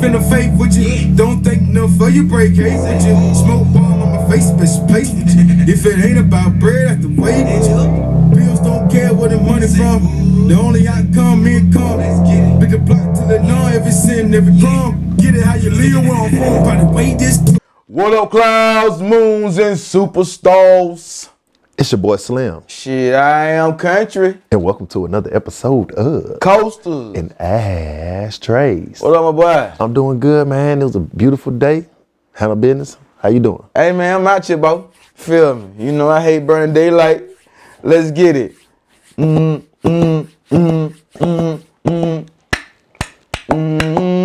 finna fake with you. Don't think enough for you break haze with you. Smoke bomb on my face, bitch, pace with you. If it ain't about bread, I to wait with you. Bills don't care where the money from. The only outcome, me and come. Big a block to the lawn, every sin, every crumb. Get it how you live, where I'm from. By the way, this. What up, clouds, moons, and superstars? It's your boy Slim, Shit, I am country. and welcome to another episode of Coasters. An Ashtrays. What up, my boy? I'm doing good, man. It was a beautiful day. Handle business. How you doing? Hey, man, I'm out here, bro. Feel me? You know I hate burning daylight. Let's get it. Mm, mm, mm, mm, mm. Mm,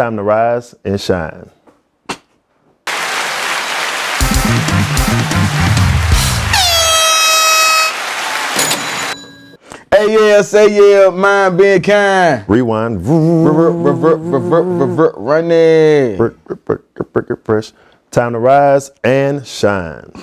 time to rise and shine. Hey, yeah, say yeah, mind being kind. Rewind. Revert, revert, revert, revert, run it. Fresh. Time to rise and shine.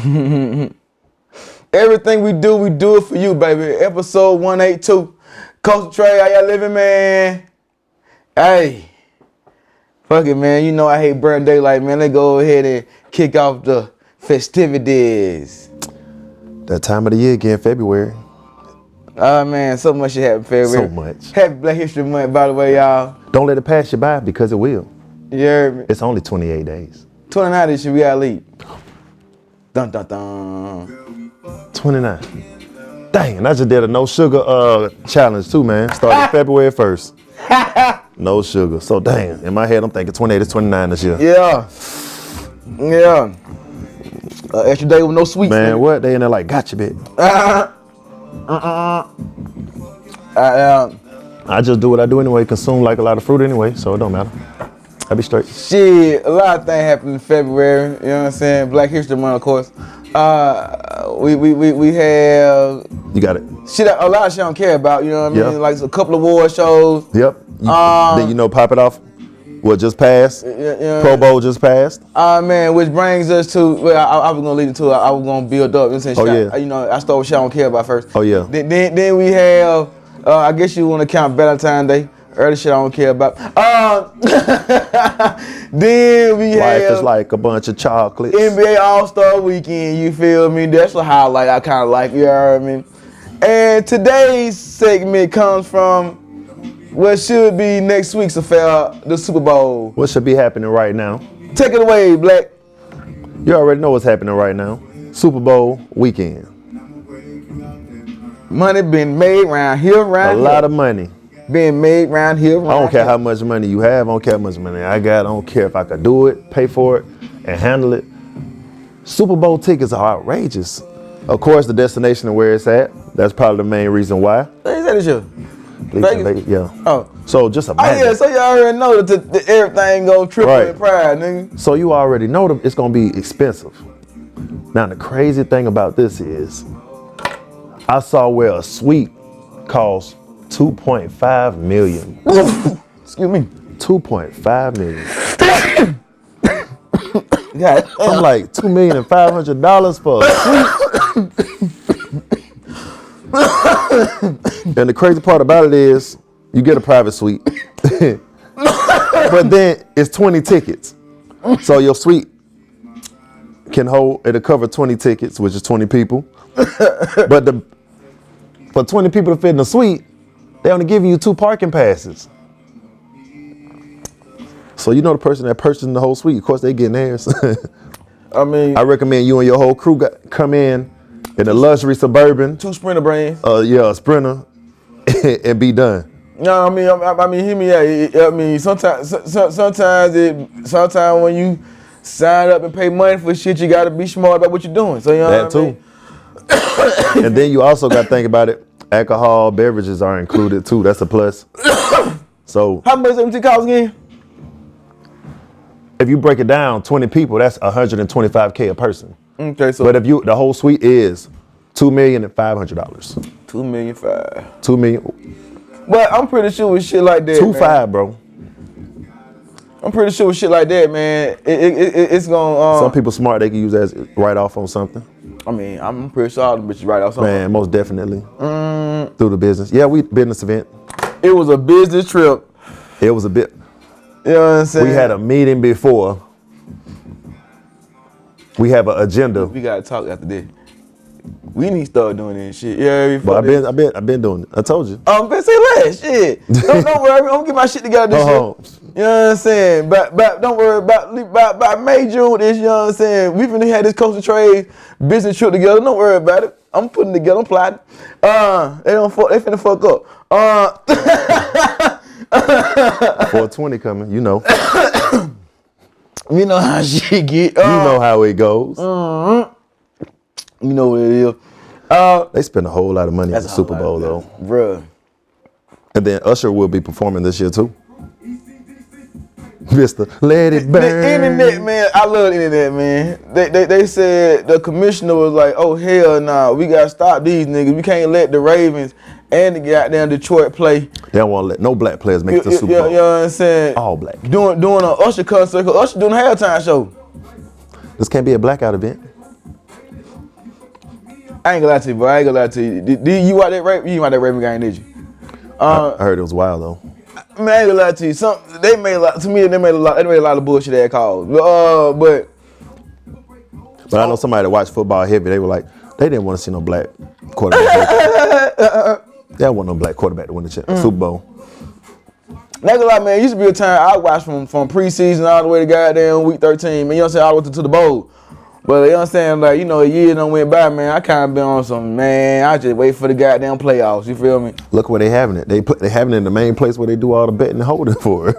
Everything we do, we do it for you, baby. Episode 182. Coach Trey, how y'all living, man? Hey. Fuck it, man. You know I hate burn daylight, man. Let's go ahead and kick off the festivities. That time of the year again, February. Oh, man, so much shit happened February. So much. Happy Black History Month, by the way, y'all. Don't let it pass you by because it will. You heard me? It's only 28 days. 29 this year, we gotta leave. Dun, dun, dun. 29. Dang, and I just did a no sugar uh challenge too, man. Started February 1st. no sugar. So dang, in my head I'm thinking 28 is 29 this year. Yeah. Yeah. Uh, extra day with no sweets. Man, what? They in there like, gotcha, bit. Uh, uh, I just do what I do anyway, consume like a lot of fruit anyway, so it don't matter. I be straight. shit, a lot of things happened in February. You know what I'm saying? Black History Month, of course. Uh, we, we, we, we have You got it. shit a lot of shit I don't care about. You know what I mean? Yeah. Like a couple of award shows. Yep. You, Um, then you know, pop it off. What just passed? Yeah, yeah. Pro Bowl just passed. Uh, man, which brings us to, well, I, I was gonna lead into it. I was gonna build up. You know, what I'm saying? Oh, yeah. I- you know, I start with shit I don't care about first. Oh, yeah. Then, then, then we have, uh, I guess you want to count Valentine's Day. Early shit I don't care about. Uh, then we Life have is like a bunch of chocolates. NBA All Star Weekend. You feel me? That's a highlight I kind of like. You know what I mean? And today's segment comes from what should be next week's affair, the Super Bowl. What should be happening right now? Take it away, Black. You already know what's happening right now. Super Bowl weekend. Money been made round here, A round lot here. of money. Being made round here. Round I don't care here. how much money you have. I don't care how much money I got. I don't care if I could do it, pay for it, and handle it. Super Bowl tickets are outrageous. Of course, the destination and where it's at. That's probably the main reason why. They said this shit. At least in Vegas? Vegas, Yeah. Oh. So just Oh yeah, so you already know that, the, that everything go triple Right. in pride, nigga. So you already know that it's gonna be expensive. Now the crazy thing about this is, I saw where a suite costs 2.5 million. Excuse me. 2.5 million. God, I'm like two million and five hundred dollars for a suite. and the crazy part about it is, you get a private suite, but then it's 20 tickets. So your suite can hold it'll cover 20 tickets, which is 20 people. but the for 20 people to fit in the suite, they only give you two parking passes. So you know the person that purchasing the whole suite, of course they getting theirs. I mean, I recommend you and your whole crew got, come in in a luxury suburban, two sprinter brains. uh, yeah, a sprinter, and be done. No, I mean, I, I mean, hear me out. It- I mean, sometimes, so, so- sometimes it, sometimes when you sign up and pay money for shit, you gotta be smart about what you're doing. So you know That what I mean? too. and then you also got to think about it. Alcohol beverages are included too. That's a plus. So How much empty cost again? if you break it down, 20 people, that's 125k a person. Okay, so But if you the whole suite is two million and five hundred dollars. two million five. Two million But I'm pretty sure with shit like that. two man, five, bro. I'm pretty sure with shit like that, man. It, it, it, it's gonna. Um, Some people smart, they can use that as write off on something. I mean, I'm pretty sure all the bitches right something. Man, most definitely. Mm. Through the business. Yeah, we business event. It was a business trip. It was a bit You know what I'm saying? we had a meeting before. We have an agenda. We gotta talk after this. We need to start doing this shit. Yeah, But I've been I've been I've been doing it. I told you. Um, but say less shit. don't, don't worry, I'm gonna get my shit together this Uh-huh. year. You know what I'm saying? But but don't worry about about, about May June this. You know what I'm saying? We finna had this coastal trade business trip together. Don't worry about it. I'm putting together. I'm plotting. Uh, they don't fuck. They finna fuck up. Uh, 420 coming, you know. you know how shit get. Uh, You know how it goes. You know what it is. Uh, They spend a whole lot of money at the Super Bowl though. bruh. And then Usher will be performing this year too. Mister, let it The burn. internet, man, I love the internet, man. They, they, they said the commissioner was like, oh, hell nah, we got to stop these niggas. We can't let the Ravens and the goddamn Detroit play. They don't want to let no black players make it to You, the Super Bowl. you know what I'm saying? All black. Doing, doing an Usher concert, Usher doing a halftime show. This can't be a blackout event. I ain't gonna lie to you, bro. I ain't gonna lie to you. Did, did you watch that Raven? You watch that Raven game, did you? Uh, I heard it was wild though. Man, I ain't gonna lie to you. Some they made a lot to me. They made a lot. They made a lot of bullshit ass calls. Uh, but But I know somebody that watched football heavy. They were like, they didn't want to see no black quarterback. they don't want no black quarterback to win the Mm. Super Bowl. Not gonna lie, man. It used to be a time I watched from from preseason all the way to goddamn week 13. Man, you know what I'm saying? I went way to the bowl. But you know what I'm saying? Like, you know, a year done went by, man. I kind of been on some, man. I just wait for the goddamn playoffs. You feel me? Look where they having it. They put they having it in the main place where they do all the betting and holding for.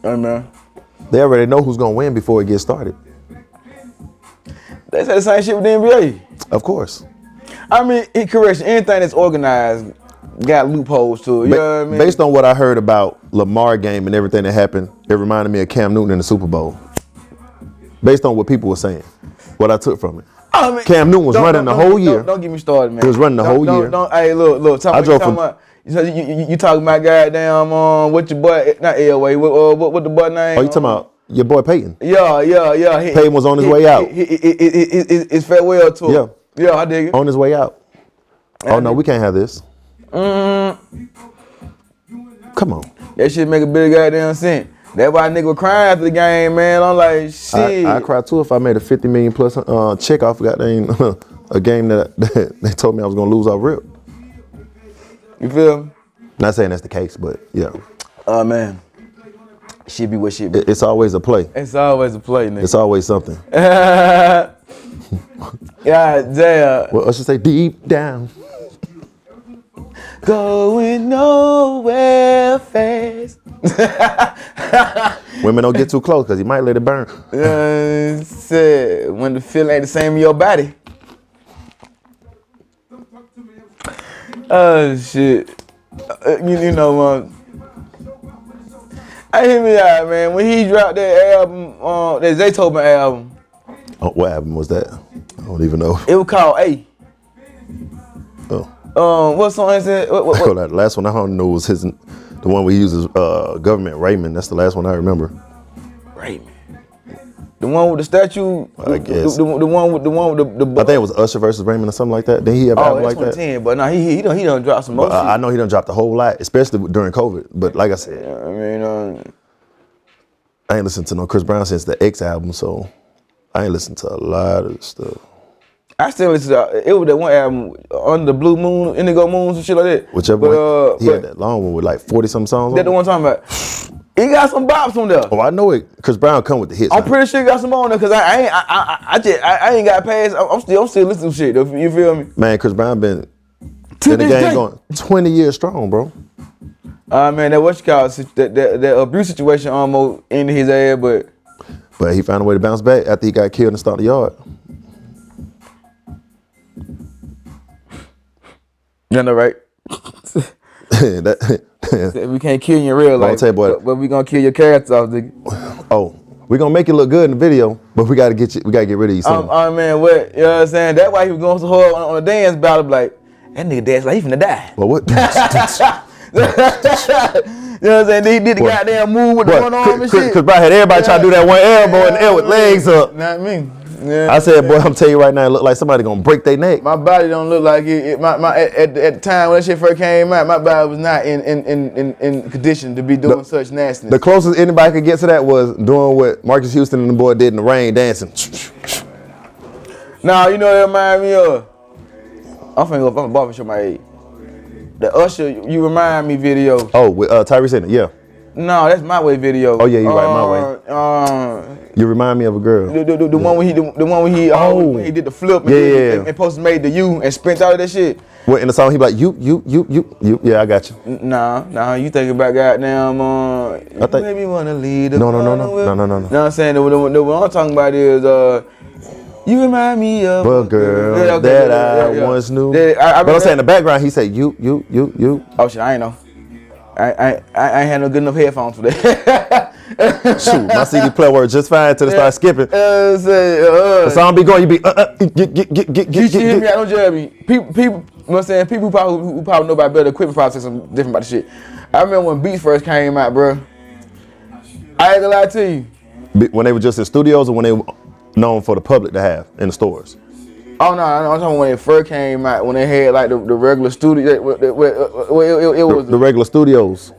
Hey, man. they already know who's gonna win before it gets started. They say the same shit with the NBA. Of course. I mean, in correction, anything that's organized got loopholes to it. You Ba- know what I mean? Based on what I heard about Lamar game and everything that happened, it reminded me of Cam Newton in the Super Bowl. Based on what people were saying, what I took from it. I mean, Cam Newton was running the whole year. Don't, don't get me started, man. He was running the Don't- whole don't- year. Don't, hey, look, look. Talk I drove you talking from- about, you, you, you, talking about goddamn um, what your boy, not Elway, what, uh, what, what the boy name? Oh, you talking about your boy Peyton? Yeah, yeah, yeah. He, Peyton was on his he- way he- out. It's farewell tour. Yeah. Yeah, I dig it. On his way out. Oh no, we can't have this. Mm. Come on. That shit make a big goddamn sense. That's why nigga crying after the game, man. I'm like, shit. I, I cried too if I made a 50 million plus uh, check off goddamn a game that, that they told me I was gonna lose off rip. you feel me? Not saying that's the case, but yeah, Oh, man. Shit be what shit be. it, it's always a play. It's always a play, nigga. It's always something. yeah, damn. Well, I should say deep down. Going nowhere fast. Women don't get too close because you might let it burn. Uh, when the feel ain't the same in your body. Oh shit. Uh, you, you know, um, I hear me out, man. When he dropped that album, uh, that Zaytoven album, Oh, what album was that? I don't even know. it was called A. Oh. Um, what song is it? What, what, Oh, what? that last one I don't know was his, the one we uses uh, government Raymond. That's the last one I remember. Raymond. The one with the statue. I the, guess. The, the, the one with the one with the. the I think it was Usher versus Raymond or something like that. Then he have Oh, album that's like that? 2010, but no, he he he done he done dropped some But, uh. I know he done dropped a whole lot, especially during COVID. But like I said, I mean, um, I ain't listened to no Chris Brown since the X album, so I ain't listened to a lot of stuff. I still listen to it was that one album under the blue moon, indigo moons and shit like that. Whichever but, one. Uh, had that long one with like 40 some songs that on the one talking about. He got some bops on there. Oh, I know it. Chris Brown come with the hits. I'm now. pretty sure he got some on there because I, I ain't I, I, I just I, I ain't got past. I'm I'm still I'm still listening to shit. though, You feel me? Man, Chris Brown been To in the game day. going 20 years strong, bro. Uh man, that what you call it, that that, that abuse situation almost ended his ass, but But he found a way to bounce back after he got killed and started the yard. You know right. that, We can't kill you in real life, boy. but, but we gonna kill your character off, nigga. oh, we gonna make it look good in the video, but we gotta get you. We gotta get rid of you soon. Um, oh man, what? You know what I'm saying? That's why he was going so hard on, on the dance battle. Like that nigga dance like he finna die. but what? you know what I'm saying? He did the What? goddamn move with the one arm and shit. cause bro, had everybody try to do that one elbow and the air with legs up. Not me. Yeah. I said, boy, I'm telling you right now, it look like somebody gonna break their neck. my body don't look like it. it my, my, at, at, the time when that shit first came out, my body was not in in, in, in, in condition to be doing The- such nastiness. The closest anybody could get to that was doing what Marques Houston and the boy did in the rain, dancing. now, you know what that remind me of? I'm finna go. I'm a barber show my age. The Usher, you remind me video. Oh, with uh, Tyrese in it, yeah. No, that's my way video. Oh, yeah, you're right, My Way. Uh, You remind me of a girl. the, the, the, the one when he the, the one when he uh, Oh. when he did the flip and, Yeah, did- yeah, yeah. and, and posted made the U and spent out of that shit. What in the song he like you, you, you, you, you. Yeah, I got you. Nah, nah, you thinking about goddamn uh you think- maybe wanna lead the No, no, no, no. No, no, no, no. Know what I'm saying? The, the, the, what I'm talking about is uh you remind me of A girl Yeah, that I yeah, yeah. once knew. Yeah, I, I but I'm saying in the background, he said you, you, you, you. Oh shit, I ain't know. I I I, I had no good enough headphones for that. Shoot, my CD player worked just fine till it started skipping. Uh, say, uh, The song be going, you be uh, uh, get, get, get, get, get, You get, should hear me out, don't judge me. People, people, you know what I'm saying? People who probably, who probably know about better equipment probably say something different about the shit. I remember when Beats first came out, bro. I ain't gonna lie to you. When they were just in studios or when they were known for the public to have in the stores. Oh no, I'm talking when it first came out, when they had like the, the regular studio. It, it, it, it, it The, was the regular studios,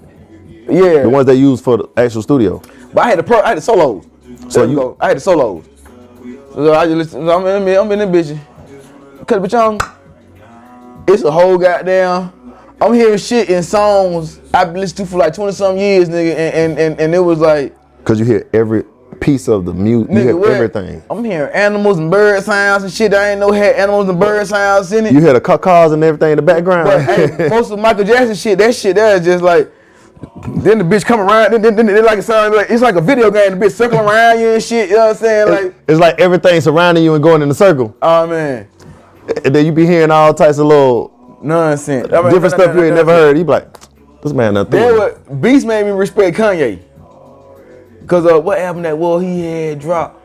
yeah. the ones they use for the actual studio. But I had the pro, I had the solos. So So you- go. I had the solos. So I just listen. I'm in, I'm in the bitch. Cause bitch, I'm. It's a whole goddamn. I'm hearing shit in songs I've been listening to for like 20 some years, nigga, and and, and, and it was like, Cause you hear every piece of the music, you what? everything. I'm hearing animals and bird sounds and shit. I ain't know had animals and bird sounds in it. You hear the cars and everything in the background. But hey, most of Michael Jackson shit, that shit there is just like. Then the bitch come around, then, then, then, then like it sounds like it's like a video game. The bitch circling around you and shit. You know what I'm saying? Like, it's like everything surrounding you and going in a circle. oh man, And then you be hearing all types of little nonsense. I mean, different stuff you ain't never heard. You be like, this man That what Beats made me respect Kanye. Cause uh, what album that was he had dropped?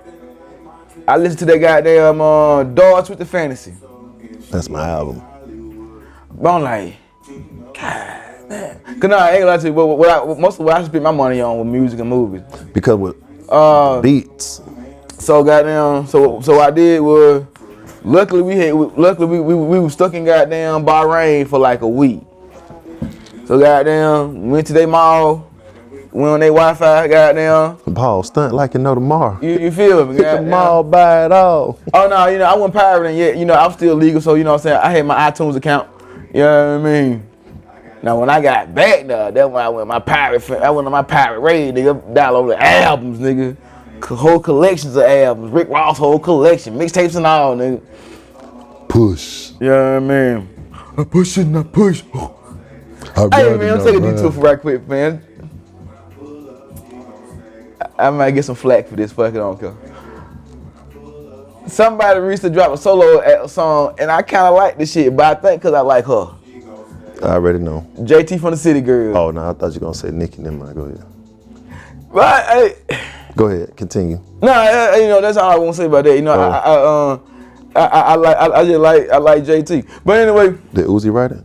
I listened to that goddamn uh, Dogs with the Fantasy. That's my album. But I'm like, God man. Cause nah, I ain't gonna lie to you. What, what I, most of what I spend my money on with music and movies. Because with Uh, beats, so goddamn. So so what I did was, luckily we had, luckily we we, we was stuck in goddamn Bahrain for like a week. So goddamn, went to their mall, went on their Wi-Fi, goddamn. Paul stunt like you know tomorrow. You, you feel me? Hit the mall, buy it all. Oh no, you know, I wasn't pirating yet. You know, I'm still legal, so you know what I'm saying? I had my iTunes account. You know what I mean? Now when I got back though, that's when I went my pirate I went on my pirate raid, nigga. Downloaded albums, nigga. Whole collections of albums. Rick Ross whole collection, mixtapes and all, nigga. Push. You know what I mean? I push it and I push. I Hey man, I'm taking detour ride. for right quick, man. I, might get some flack for this, fuck it, I don't care. Somebody recently dropped a solo song, and I kind of like this shit, but I think because I like her. I already know. JT from the City Girl. Oh no, I thought you were gonna say Nicki. Never mind. Go ahead. But hey, Go ahead. Continue. no, uh, you know that's all I want to say about that. You know, I, I, I, um, I, I, I like, I, just like, I like JT. But anyway, Did Uzi write it?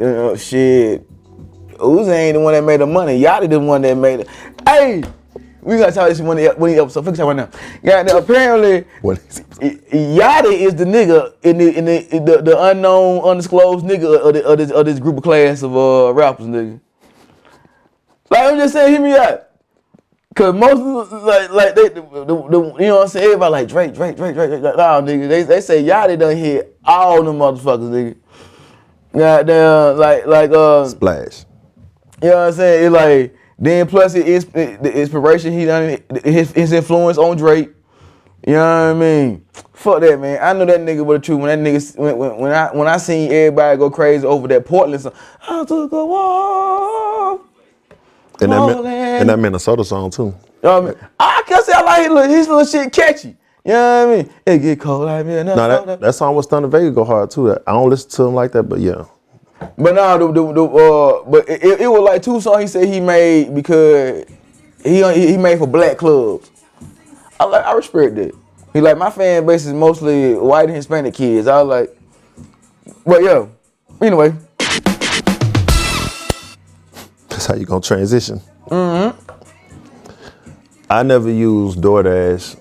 uh, shit, Uzi ain't the one that made the money. Yachty the one that made it. Hey, we gotta talk this one of the one of the episodes. Fix that right now. Yeah, now, apparently. What is? Yachty is the nigga in the in the in the, the unknown, undisclosed nigga of, the, of, this, of this group of class of uh, rappers, nigga. Like I'm just saying, hear me out. Cause most of the, like like they the, the, the- you know what I'm saying, everybody like Drake, Drake, Drake, Drake, Drake. Nah, nigga, they they say Yachty done hit all them motherfuckers, nigga. Goddamn, like like uh, Splash. you know what I'm saying? It like then plus it is the inspiration he done his, his influence on Drake. You know what I mean? Fuck that man. I know that nigga was the truth. When that nigga when, when, when I when I seen everybody go crazy over that Portland song, I took a walk. And that, Portland. And that Minnesota song too. You know what I mean? I can say I like his little, his little shit catchy. You know what I mean? It get cold like me. No, that, that song with Stunner Vega go hard too. I don't listen to him like that, but yeah. But no, the, the, the uh, but it, it, was like two songs he said he made because he he made for black clubs. I like I respect that. He like my fan base is mostly white and Hispanic kids. I was like, but yo, anyway, That's how you gonna transition. Mm-hmm. I never use DoorDash.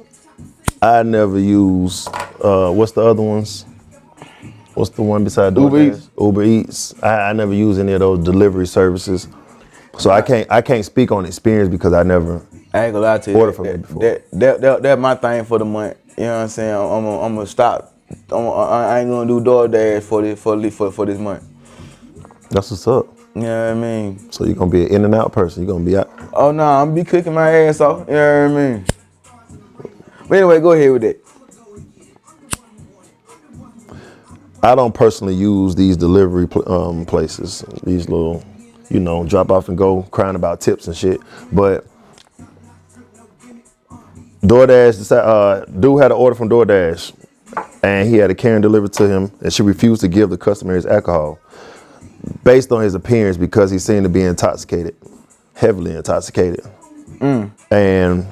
I never use uh, what's the other ones? What's the one beside DoorDash? Uber Eats. Uber Eats. I, I never use any of those delivery services. So I can't I can't speak on experience because I never I ain't gonna lie to you. Order that, from me that, before. that, that, that, that my thing for the month. You know what I'm saying? I'm gonna, I'm gonna stop. I'm I ain't gonna do DoorDash for this for for, for this month. that's what's up. You know what I mean? So you're gonna be an in and out person. You're gonna be out. Oh no, I'm be cooking my ass off. You know what I mean? But anyway, go ahead with that. I don't personally use these delivery pl- um, places, these little, you know, drop off and go, crying about tips and shit. But DoorDash, deci- uh, dude had an order from DoorDash, and he had a Karen delivered to him, and she refused to give the customer his alcohol, based on his appearance because he seemed to be intoxicated, heavily intoxicated. And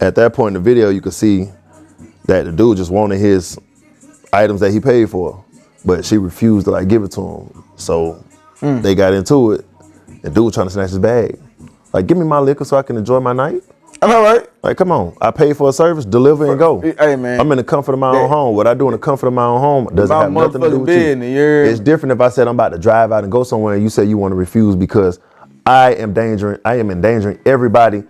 at that point in the video, you could see that the dude just wanted his items that he paid for, but she refused to like give it to him. So hmm. they got into it, and dude was trying to snatch his bag. Like, give me my liquor so I can enjoy my night. I'm all right. Like, come on, I paid for a service, deliver and go. Hey, man. I'm in the comfort of my own home. What I do in the comfort of my own home doesn't have nothing to do with business, you. heard It's different if I said I'm about to drive out and go somewhere, and you say you want to refuse because I am endangering, I am endangering everybody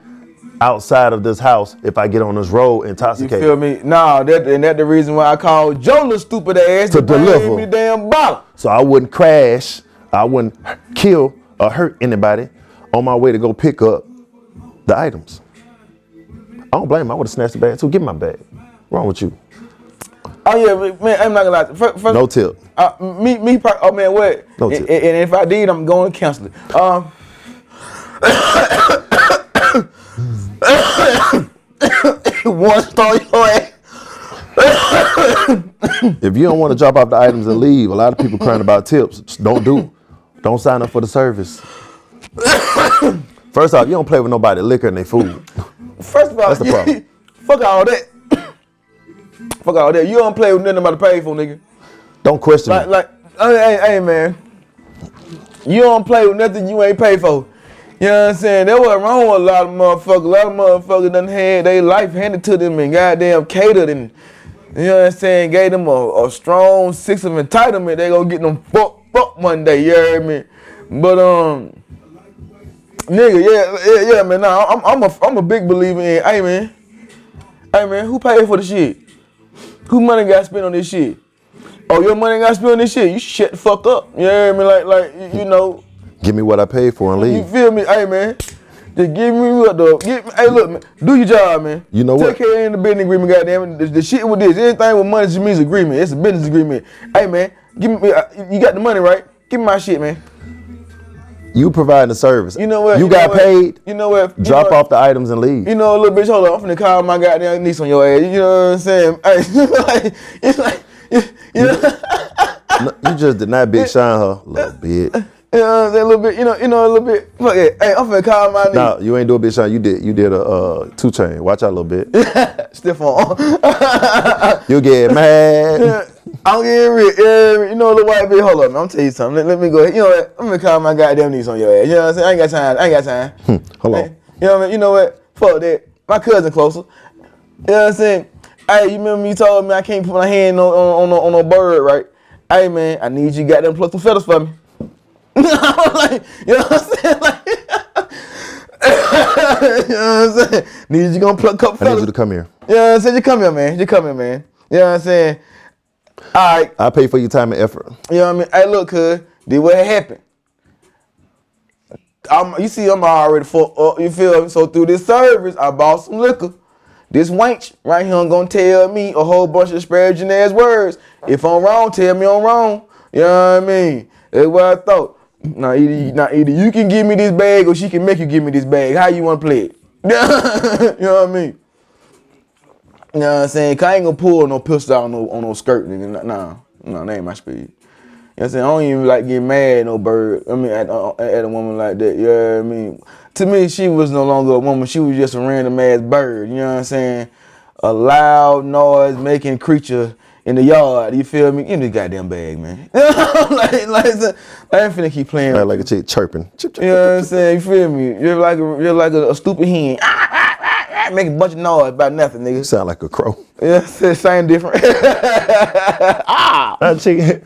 outside of this house if I get on this road intoxicated. You feel me? Nah, that and that the reason why I called Joe little stupid ass To bring deliver. me damn bottle. so I wouldn't crash, I wouldn't kill or hurt anybody on my way to go pick up the items. I don't blame him. I would have snatched the bag too. Give me my bag. Wrong with you? Oh yeah, man, I'm not gonna lie. First, first, No tip. Uh, me, me, oh man, what? No and, tip. and if I did, I'm going to cancel it. Um, one star your ass. If you don't want to drop off the items and leave, a lot of people crying about tips. Just don't do. Don't sign up for the service. First off, you don't play with nobody liquor and they food. First of all, That's the problem. fuck all that. fuck all that. You don't play with nothing about to pay for, nigga. Don't question Like, me. like, hey, hey, hey, man. You don't play with nothing you ain't pay for. You know what I'm saying? That was wrong with a lot of motherfuckers. A lot of motherfuckers done had their life handed to them and goddamn catered and, you know what I'm saying, gave them a, a strong six of entitlement. They gonna get them fucked up one day, you heard me? But, um, nigga, yeah, yeah, yeah, man, nah, I'm, I'm, a, I'm a big believer in, hey, man, hey, man, who paid for the shit? Who money got spent on this shit? Oh, your money got spent on this shit. You shut the fuck up. You hear me? Like, like you know, Give me what I paid for and leave. you feel me? Hey, man. Just give me what the. Give, hey, look, man. Do your job, man. You know Take what? Take care of the business agreement, goddamn. it. The, the shit with this, anything with money just means agreement. It's a business agreement. Hey, man. Give me. uh, You got the money, right? Give me my shit, man. You providing the service. You know what? You, know got what? paid. You know what? You Drop know off the items and leave. You know, little bitch, hold on. I'm finna call my goddamn niece on your ass. You know what I'm saying? Hey, it's like, you, you know. No, you just did not big shine her little bit. You know what I'm saying? A little bit, you know, you know, a little bit. Fuck it. Hey, I'm finna call my niece. No, you ain't do a big shine. You did. You did a uh, two chain. Watch out a little bit. Stiff on. You'll get mad. I'm getting rich. Yeah, you know, a little white bitch. Hold on, man. I'm tell you something. Let, let me go ahead. You know what? I'm gonna call my goddamn niece on your ass. You know what I'm saying? I ain't got time. I ain't got time. Hold Hey, on. you know what I mean? You know what? Fuck that. My cousin closer. You know what I'm saying? Hey, you remember me told me I can't put my hand on on on, no- on no bird, right? Hey man, I need you goddamn pluck some feathers for me. like, you know what I'm saying? Like, you know what I'm saying? Need you gonna pluck couple I need you to come here. You know what I'm saying? You come here, man. You come here, man. You know what I'm saying? All right. I pay for your time and effort. You know what I mean? Hey, look, cuz, did what happened. I'm, you see, I'm already full up. You feel me? So through this service, I bought some liquor. This wench right here I'm gonna tell me a whole bunch of disparaging ass words. If I'm wrong, tell me I'm wrong. You know what I mean? That's what I thought. Now either, you- now either you can give me this bag or she can make you give me this bag. How you wanna play it? you know what I mean? You know what I'm saying? 'Cause I ain't gonna pull no pistol out on no, on no skirt, nigga. Nah, nah, that ain't my speed. You know what I'm saying? I don't even like get mad at no bird. I mean, at, uh, at a woman like that. You know what I mean? To me, she was no longer a woman. She was just a random ass bird. You know what I'm saying? A loud noise making creature in the yard. You feel me? Give me the goddamn bag, man. like, like, I ain't finna keep playing. Like, like a chick chirping. Chip, chip, You know what I'm saying? You feel me? You're like a, you're like a, a stupid hen. Ah, ah, ah, Make a bunch of noise about nothing, nigga. Sound like a crow. Yeah, the same different. Ah, that chick.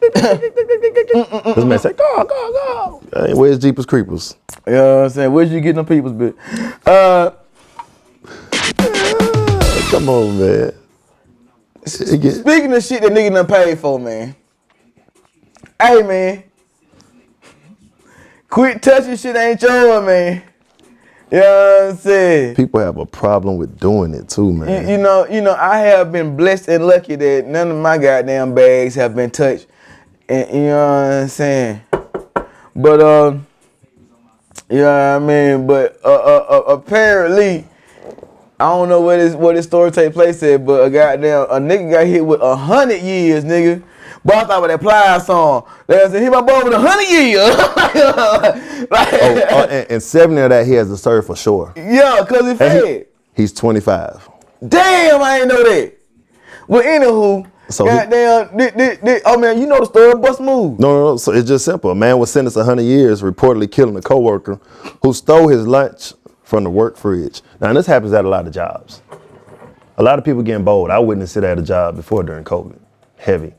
this man said, go, go, go. Hey, where's Jeepers Creepers? you know what I'm saying? Where'd you get them people's bit? Uh, Come on, man. Get- speaking of shit that nigga done paid for, man. Hey, man. Quit touching shit ain't yours, man. You know what I'm saying? people have a problem with doing it too, man. You, you know, you know, I have been blessed and lucky that none of my goddamn bags have been touched. And you know what I'm saying? But um, you know what I mean. But uh, uh, uh, apparently, I don't know where this what this story take place at, but a goddamn a nigga got hit with a hundred years, nigga. But I thought with that Plies song, they said hit my boy with a hundred years. like, oh, uh, and, and 70 of that he has to serve for sure. yeah, cause he fed. he- he's 25. Damn, I ain't know that. Well, anywho, So he- goddamn, thi- thi- thi- oh man, you know the story of Bust Move. No, no, no. So it's just simple. A man was sentenced 100 years, reportedly killing a coworker who stole his lunch from the work fridge. Now, this happens at a lot of jobs. A lot of people getting bold. I witnessed it at a job before during COVID. Heavy.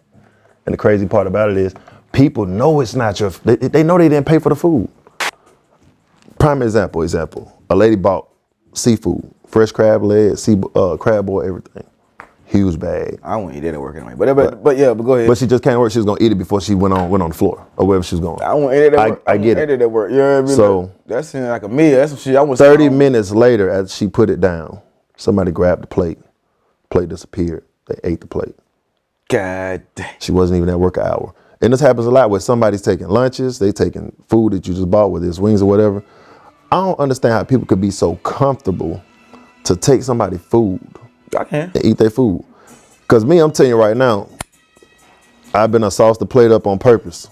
And the crazy part about it is, people know it's not your. They, they know they didn't pay for the food. Prime example. Example. A lady bought seafood, fresh crab leg, sea, uh, crab boil, everything. Huge bag. I won't eat that at work anyway. But but, but yeah, but go ahead. But she just came to work. She was gonna eat it before she went on went on the floor or wherever she was going. I won't eat it at I- work. I won't get eat it. at work. You know what I mean? So- that seems like a meal. That's what she. I want. 30 minutes later, as she put it down, somebody grabbed the plate. Plate disappeared. They ate the plate. God damn. She wasn't even at work an hour. And this happens a lot where somebody's taking lunches, they taking food that you just bought, whether it's wings or whatever. I don't understand how people could be so comfortable to take somebody food I can. and eat their food. Cause me, I'm telling you right now, I've been a sauce the plate up on purpose.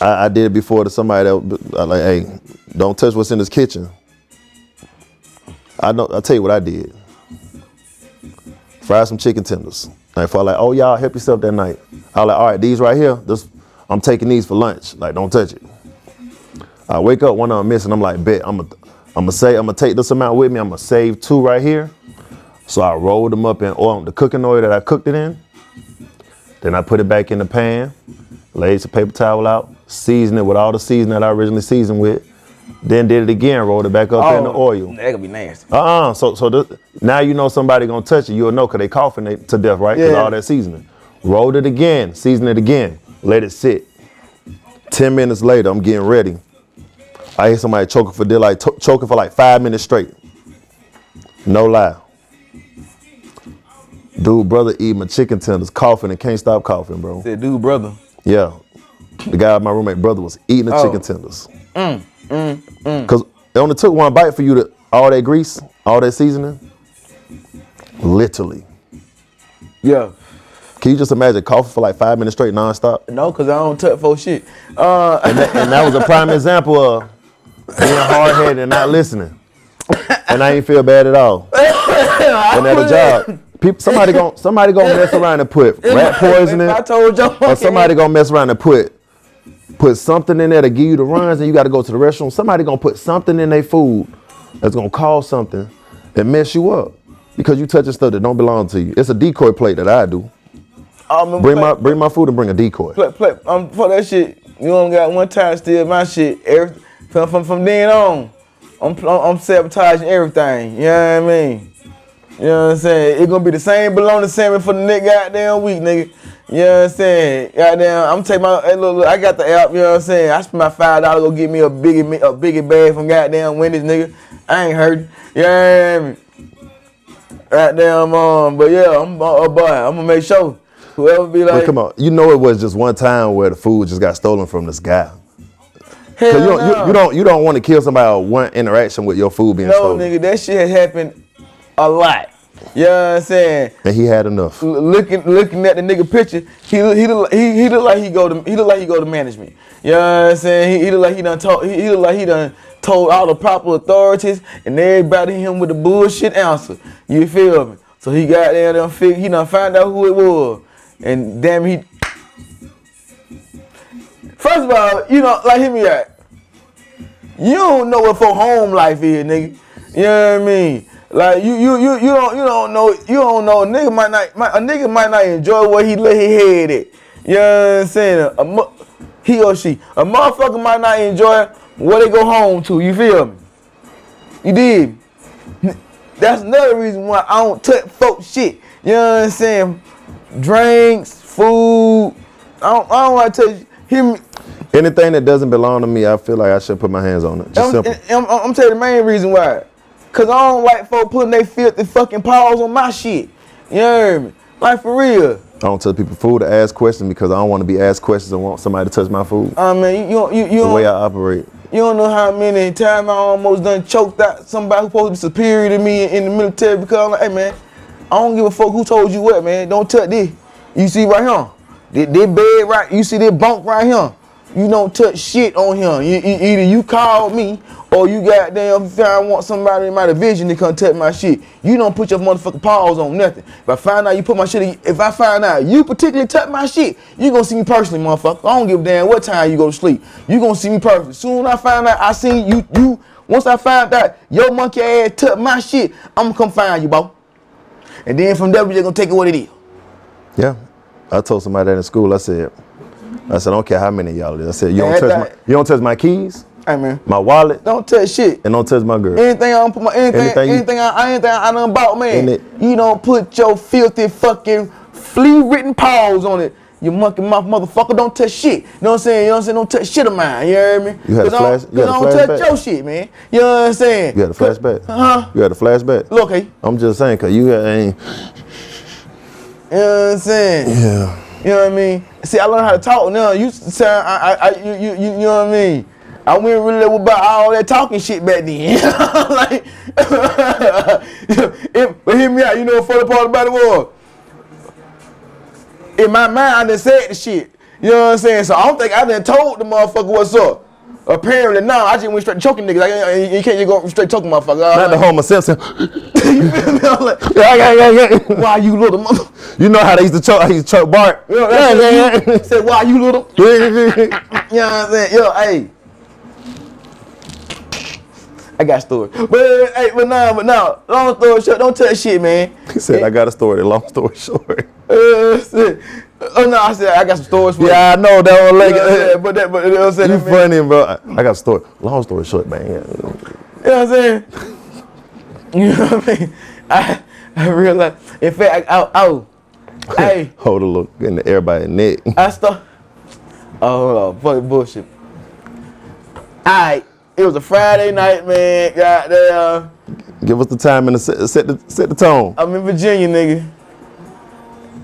I, I did it before to somebody that like, hey, don't touch what's in this kitchen. I know. I tell you what I did. Fry some chicken tenders. And if I like, oh y'all help yourself that night. I like, all right, these right here. This, I'm taking these for lunch. Like, don't touch it. I wake up one of them missing. I'm like, bet I'm gonna, I'm gonna say, I'm gonna take this amount with me. I'm gonna save two right here. So I rolled them up in oil, the cooking oil that I cooked it in. Then I put it back in the pan, laid some paper towel out, seasoned it with all the seasoning that I originally seasoned with. Then did it again, rolled it back up in the oh, oil. That could be nasty. Uh-uh. So so now you know somebody gonna touch it. You'll know because they coughing they, to death, right? Because Yeah. all that seasoning. Rolled it again, season it again, let it sit. Ten minutes later, I'm getting ready. I hear somebody choking for dear, like choking for like five minutes straight. No lie. Dude, brother eating my chicken tenders, coughing and can't stop coughing, bro. Said, dude, brother. Yeah. The guy, my roommate brother, was eating the Oh. chicken tenders. Mm, mm, mm. Because it only took one bite for you to, all that grease, all that seasoning. Literally. Yeah. Can you just imagine coughing for like five minutes straight nonstop? No, cause I don't touch for shit. Uh, And that, and that was a prime example of being hard headed and not listening. And I ain't feel bad at all. And at a job, people, somebody gon' somebody gonna mess around and put rat poisoning. If I told y'all, or somebody gonna mess around and put put something in there to give you the runs and you gotta go to the restroom. Somebody gonna put something in their food that's gonna cause something and mess you up. Because you touching stuff that don't belong to you. It's a decoy plate that I do. um, Bring my bring my food and bring a decoy. play, play, um, for that shit. You only got one time steal my shit. Every, from, from from then on, I'm I'm sabotaging everything. You know what I mean? You know what I'm saying? It's gonna be the same bologna salmon for the next goddamn week, nigga. You know what I'm saying? Goddamn, I'm taking my hey, look, look, I got the app. You know what I'm saying? I spent my five dollars go get me a biggie a biggie bag from goddamn Wendy's, nigga. I ain't hurt. You know what I mean? Goddamn, um, but yeah, I'm uh, boy, I'm gonna make sure whoever be like, come on, you know it was just one time where the food just got stolen from this guy. Cause you don't, no. you, you don't you don't want to kill somebody with one interaction with your food being No, stolen. nigga, that shit has happened a lot. You know what I'm saying? And he had enough. L- looking looking at the nigga picture, he look- he look, he he look like he go to he look like he go to management. You know what I'm saying? He, he look like he done told he, he look like he done told all the proper authorities and everybody him with the bullshit answer. You feel me? So he got there and fig- he done found out who it was. And damn he First of all, you know, like hear me out. You don't know what for home life is, nigga. You know what I mean? Like you, you, you, you don't, you don't know, you don't know. A nigga might not, might, a nigga might not enjoy what he lay his head at. You know what I'm saying? A, mo- he or she, a motherfucker might not enjoy what they go home to. You feel me? You did. That's another reason why I don't touch folks shit. You know what I'm saying? Drinks, food. I don't, I don't want to touch. Him, Anything that doesn't belong to me, I feel like I should put my hands on it. Just I'm, simple. I'm, I'm, I'm telling you the main reason why. Cause I don't like folk putting their filthy fucking paws on my shit. You hear me? Like for real. I don't tell people food to ask questions because I don't want to be asked questions and want somebody to touch my food. I mean, you, you, you, you, the way I operate. you don't know how many times I almost done choked out somebody who's supposed to be superior to me in the military because I'm like, hey man, I don't give a fuck who told you what, man. Don't touch this. You see right here. This, this bed right, you see this bunk right here. You don't touch shit on him. You, you- either you call me or you goddamn find want somebody in my division to come touch my shit. You don't put your motherfucking paws on nothing. If I find out you put my shit, if I find out you particularly touch my shit, you gonna see me personally, motherfucker. I don't give a damn what time you go to sleep. You gonna see me personally. Soon I find out I seen you, you. Once I find out your monkey ass touch my shit, I'm gonna come find you, bro. And then from there we just gonna take it what it is. Yeah. I told somebody that in school. I said, I said, I don't care how many y'all is. I said, you don't touch my, you don't touch my keys, Hey man, my wallet, don't touch shit. and don't touch my girl. Anything I don't put my anything Anything anything, I anything I done bought, man. It. You don't put your filthy fucking flea written paws on it. You monkey mouth motherfucker, don't touch shit. You know what I'm saying? You know what I'm saying? Don't touch shit of mine. You hear me? You had a 'Cause don't- you had a 'cause I don't touch flashback? your shit, man. You know what I'm saying? You had a flashback. Uh huh? You had a flashback. Look, hey. I'm just saying, cause you ain't. You know what I'm saying? Yeah. You know what I mean? See, I learned how to talk now. You say I, I, you, you, you, you know what I mean? I went really about all that talking shit back then. like, it, but hear me out. You know the funny part about it was? In my mind, I done said the shit. You know what I'm saying? So I don't think I done told the motherfucker what's up. Apparently, no, I just went straight choking niggas. Like, you can't just go straight choking motherfucker. Not the Like, Homer Simpson. you feel me? I'm like, yeah, yeah, yeah, yeah. why you little mother? You know how they used to choke? I used to choke Bart. You know, that's what you said, why you little? yeah. You know what I'm saying? Yo, hey. I got a story. But hey, but nah, but nah, long story short, don't touch shit, man. he said, "I got a story." Long story short. Uh. Oh no, I said I got some stories for you. Yeah, I know that one. You Like, know I'm saying? But that, but you know what I'm saying? you man- funny, bro. I, I got a story. Long story short, man. You know what I'm saying? You know what I mean? I, I realized, in fact, I, I, oh, hey, Hold a look in the air everybody neck. I start. Oh, hold on, bullshit. Alright, it was a Friday night, man. Goddamn. Give us the time and the set, set the set the tone. I'm in Virginia, nigga.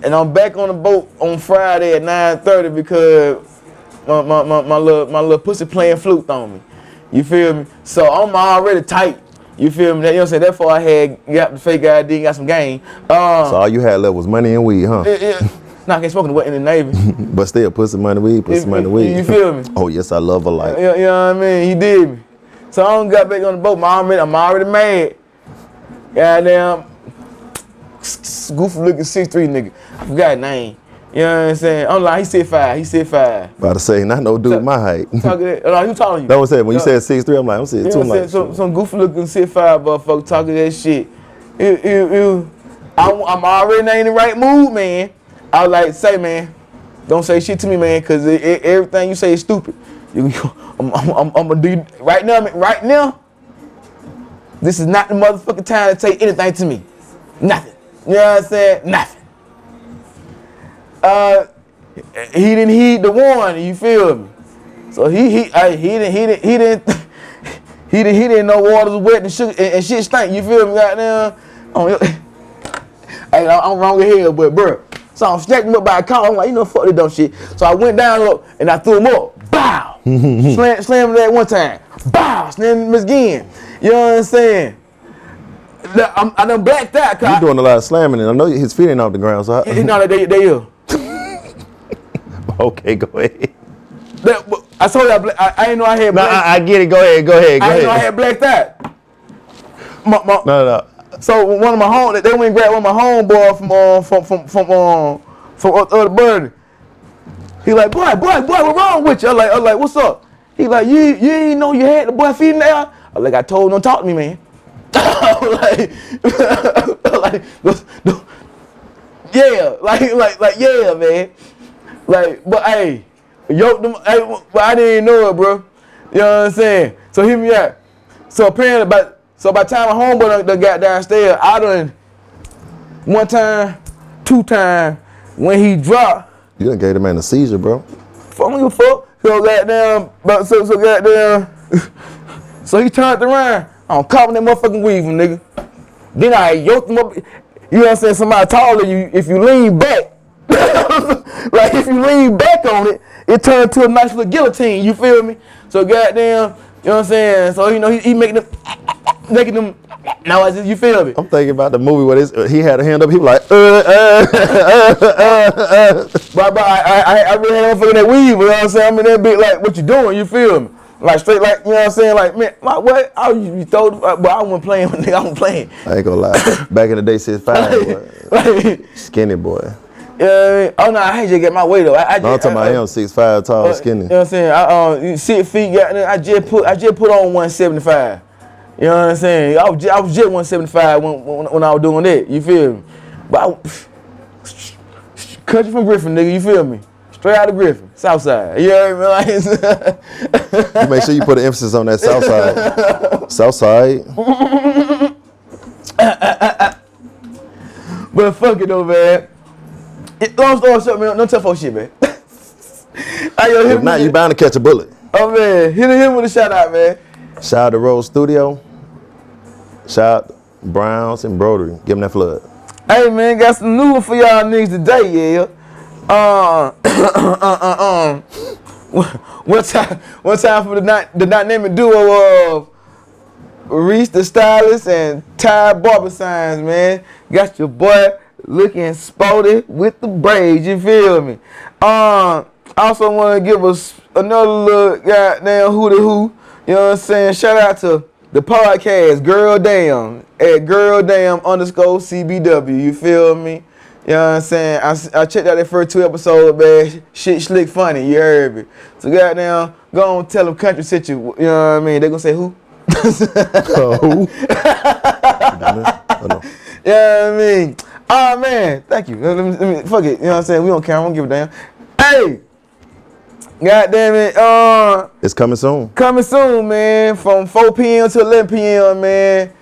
And I'm back on the boat on Friday at 9.30 because my, my, my, my, little, my little pussy playing flute on me. You feel me? So I'm already tight. You feel me? You know what I'm saying? Therefore I had got the fake ID, and got some game. Um, So all you had left was money and weed, huh? yeah, yeah. Nah, I can't smoke in the, in the Navy. But still, pussy money weed, pussy You- money you- weed. you feel me? Oh yes, I love a You, light. you know what I mean? He did me. So I don't got back on the boat. I'm already, I'm already mad. Goddamn, goofy looking six three nigga. I forgot his name. You know what I'm saying? I'm like, he said five. He said five. About to say, not no dude my height. Talking that. No, who talking you? That was said when you said six three. I'm like, I'm saying You two know like. Some, some goofy looking six five motherfucker talking that shit. Ew, ew, ew. I'm, I'm already not in the right mood, man. I was like, say, man, don't say shit to me, man, because it, it- everything you say is stupid. You, you- I'm, I'm, I'm, I'm gonna do right now, right now. This is not the motherfucking time to say anything to me. Nothing. You know what I'm saying? Nothing. Uh, he didn't heed the warning. You feel me? So he he hey, he didn't he didn't he didn't he didn't he didn't know water was wet and, sugar, and, and shit stank. You feel me? Goddamn. Oh, yo- hey, I'm wrong with here, but bro. So I'm snatched him up by a car. I'm like, you know, fuck this dumb shit. So I went down look and I threw him up. Bow. slam, slam him that one time. Bow. Slam him again. You know what I'm saying? I'm, I done blacked out. Cause You I, doing a lot of slamming, and I know his feet ain't off the ground. So I, no, they, they is. okay, go ahead. That- I told you I, bla- I, I didn't know I had No. I, I get it. Go ahead. Go ahead. Go I didn't know I ahead. had blacked out. My, my, No, no. So one of my home, they went and grabbed one of my homeboy from uh, from from from um from uh, other bird. He like, boy, boy, boy, what wrong with you? I like, I like, what's up? He like, you you ain't know you had the boy feeding there. I like, I told him don't talk to me, man. like, like, yeah, like, like, like, yeah, man. Like, but hey, yoked them, hey, but I didn't know it, bro. You know what I'm saying? So hear me out. So apparently, by so by the time my homeboy done, done got downstairs, I done one time, two time when he dropped. You done gave the man a seizure, bro. Fuck me, fuck. So goddamn, but so so goddamn. so he turned around. I'm calling that motherfucking weave, nigga. Then I yoked him up. You know what I'm saying? Somebody taller you. If you lean back, like if you lean back on it, it turned to a nice little guillotine. You feel me? So goddamn, you know what I'm saying? So you know he, he making them, making them. Now as you feel me? I'm thinking about the movie where this, he had a hand up. He was like, uh, uh, uh, uh, uh. But, but I, I, I- I really had on fucking that weave, you know what I'm saying? I mean, that big, like, what you doing, you feel me? Like, straight, like, you know what I'm saying? Like, man, my, what? I was you throw, uh, but I wasn't playing, nigga, I wasn't playing. I ain't gonna lie. Back in the day, six five, like, skinny boy. you know I mean? Oh, no, I hate to get my weight, though. I, I No, I'm just, talking I, about him, six five, tall, uh, skinny. You know what I'm saying? I, uh, you six feet, got, I just put, I just put on 175. You know what I'm saying? I was, just, I was just 175 when, when, when I was doing that, you feel me? But I, cut you from Griffin, nigga, you feel me? Straight out of Griffin, Southside. You know what I mean? Like, You make sure you put an emphasis on that south side. south side. But fuck it though, man. It, long story short, man, no tough old shit, man. I yo, If not, you bound to catch a bullet. Oh man, hit him with a shout out, man. Shout out to Rose Studio. Shout out Browns and Brodery. Give them that flood. Hey man, got some new one for y'all niggas today, yeah. Uh, uh, uh, um, one time, one time for the dy- the dynamic duo of Reese the stylist and Ty Barber Signs, man. Got your boy looking sporty with the braids, you feel me? Um, also want to give us another little goddamn who to who. You know what I'm saying? Shout out to the podcast Girl Damn at Girl Damn underscore CBW. You feel me? You know what I'm saying? I, I checked out that first two episodes, man. Shit slick funny, you heard me. So goddamn, go on tell them Kuntry sit you. You know what I mean? They gonna say who? Oh, no. You know what I mean? Oh man, thank you. Let me, let me, fuck it. You know what I'm saying? We don't care. I don't give a damn. Hey, God damn it. Uh, It's coming soon. coming soon, man. From 4 p.m. to 11 p.m. Man,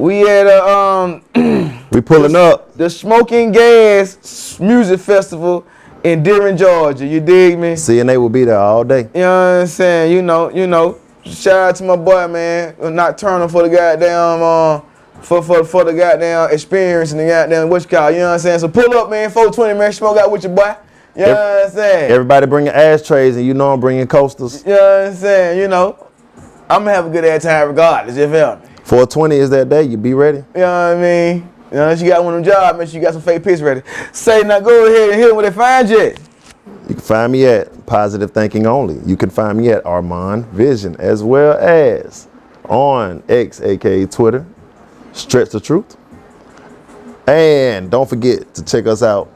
we at a um We pulling up. the Smoking Gas Music Festival in Dearborn, Georgia. You dig me? CNA will be there all day. You know what I'm saying? You know, you know. Shout out to my boy, man. Nocturnal for the goddamn uh for for for the goddamn experience and the goddamn what you call, you know what I'm saying? So pull up, man, 420, man, smoke out with your boy. You know what I'm saying? Everybody bringing ashtrays, and you know I'm bringing coasters. you know what I'm saying? You know. I'm gonna have a good ass time regardless, you feel me? 420 is that day. You be ready. You know what I mean? You know, if you got one of them jobs, make sure you got some fake pics ready. Say now go ahead and hit them where they find you. You can find me at Positive Thinking Only. You can find me at Armand Vision as well as on X, aka Twitter, Stretch the Truth. And don't forget to check us out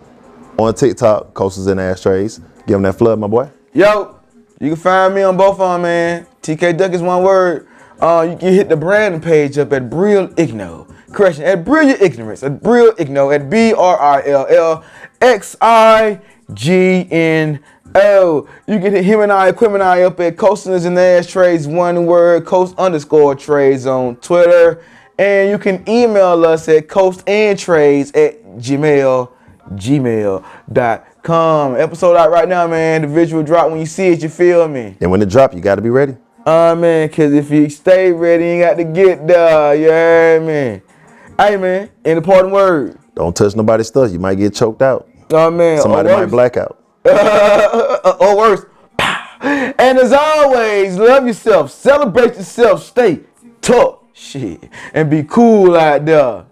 on TikTok, Coasters and Ashtrays. Give them that flood, my boy. Yo, you can find me on both of them, man. TK Duck is one word. Uh, you can hit the branding page up at Brill Igno. Correction, at Brilliant Ignorance. At Brill Igno. At B R I L L X I G N O. You can hit him and I, Equipment I up at Coasters and Trades. one word, coast underscore trades on Twitter. And you can email us at coastandtrades at gmail, gmail.com. Episode out right now, man. The visual drop when you see it, you feel me? And when it drop, you got to be ready. Uh, man, because if you stay ready, you ain't got to get there. You heard me? Hey, man, in the parting word. Don't touch nobody's stuff. You might get choked out. Oh, man. Somebody might black out. Or worse. And as always, love yourself, celebrate yourself, stay tough. Shit. And be cool out there.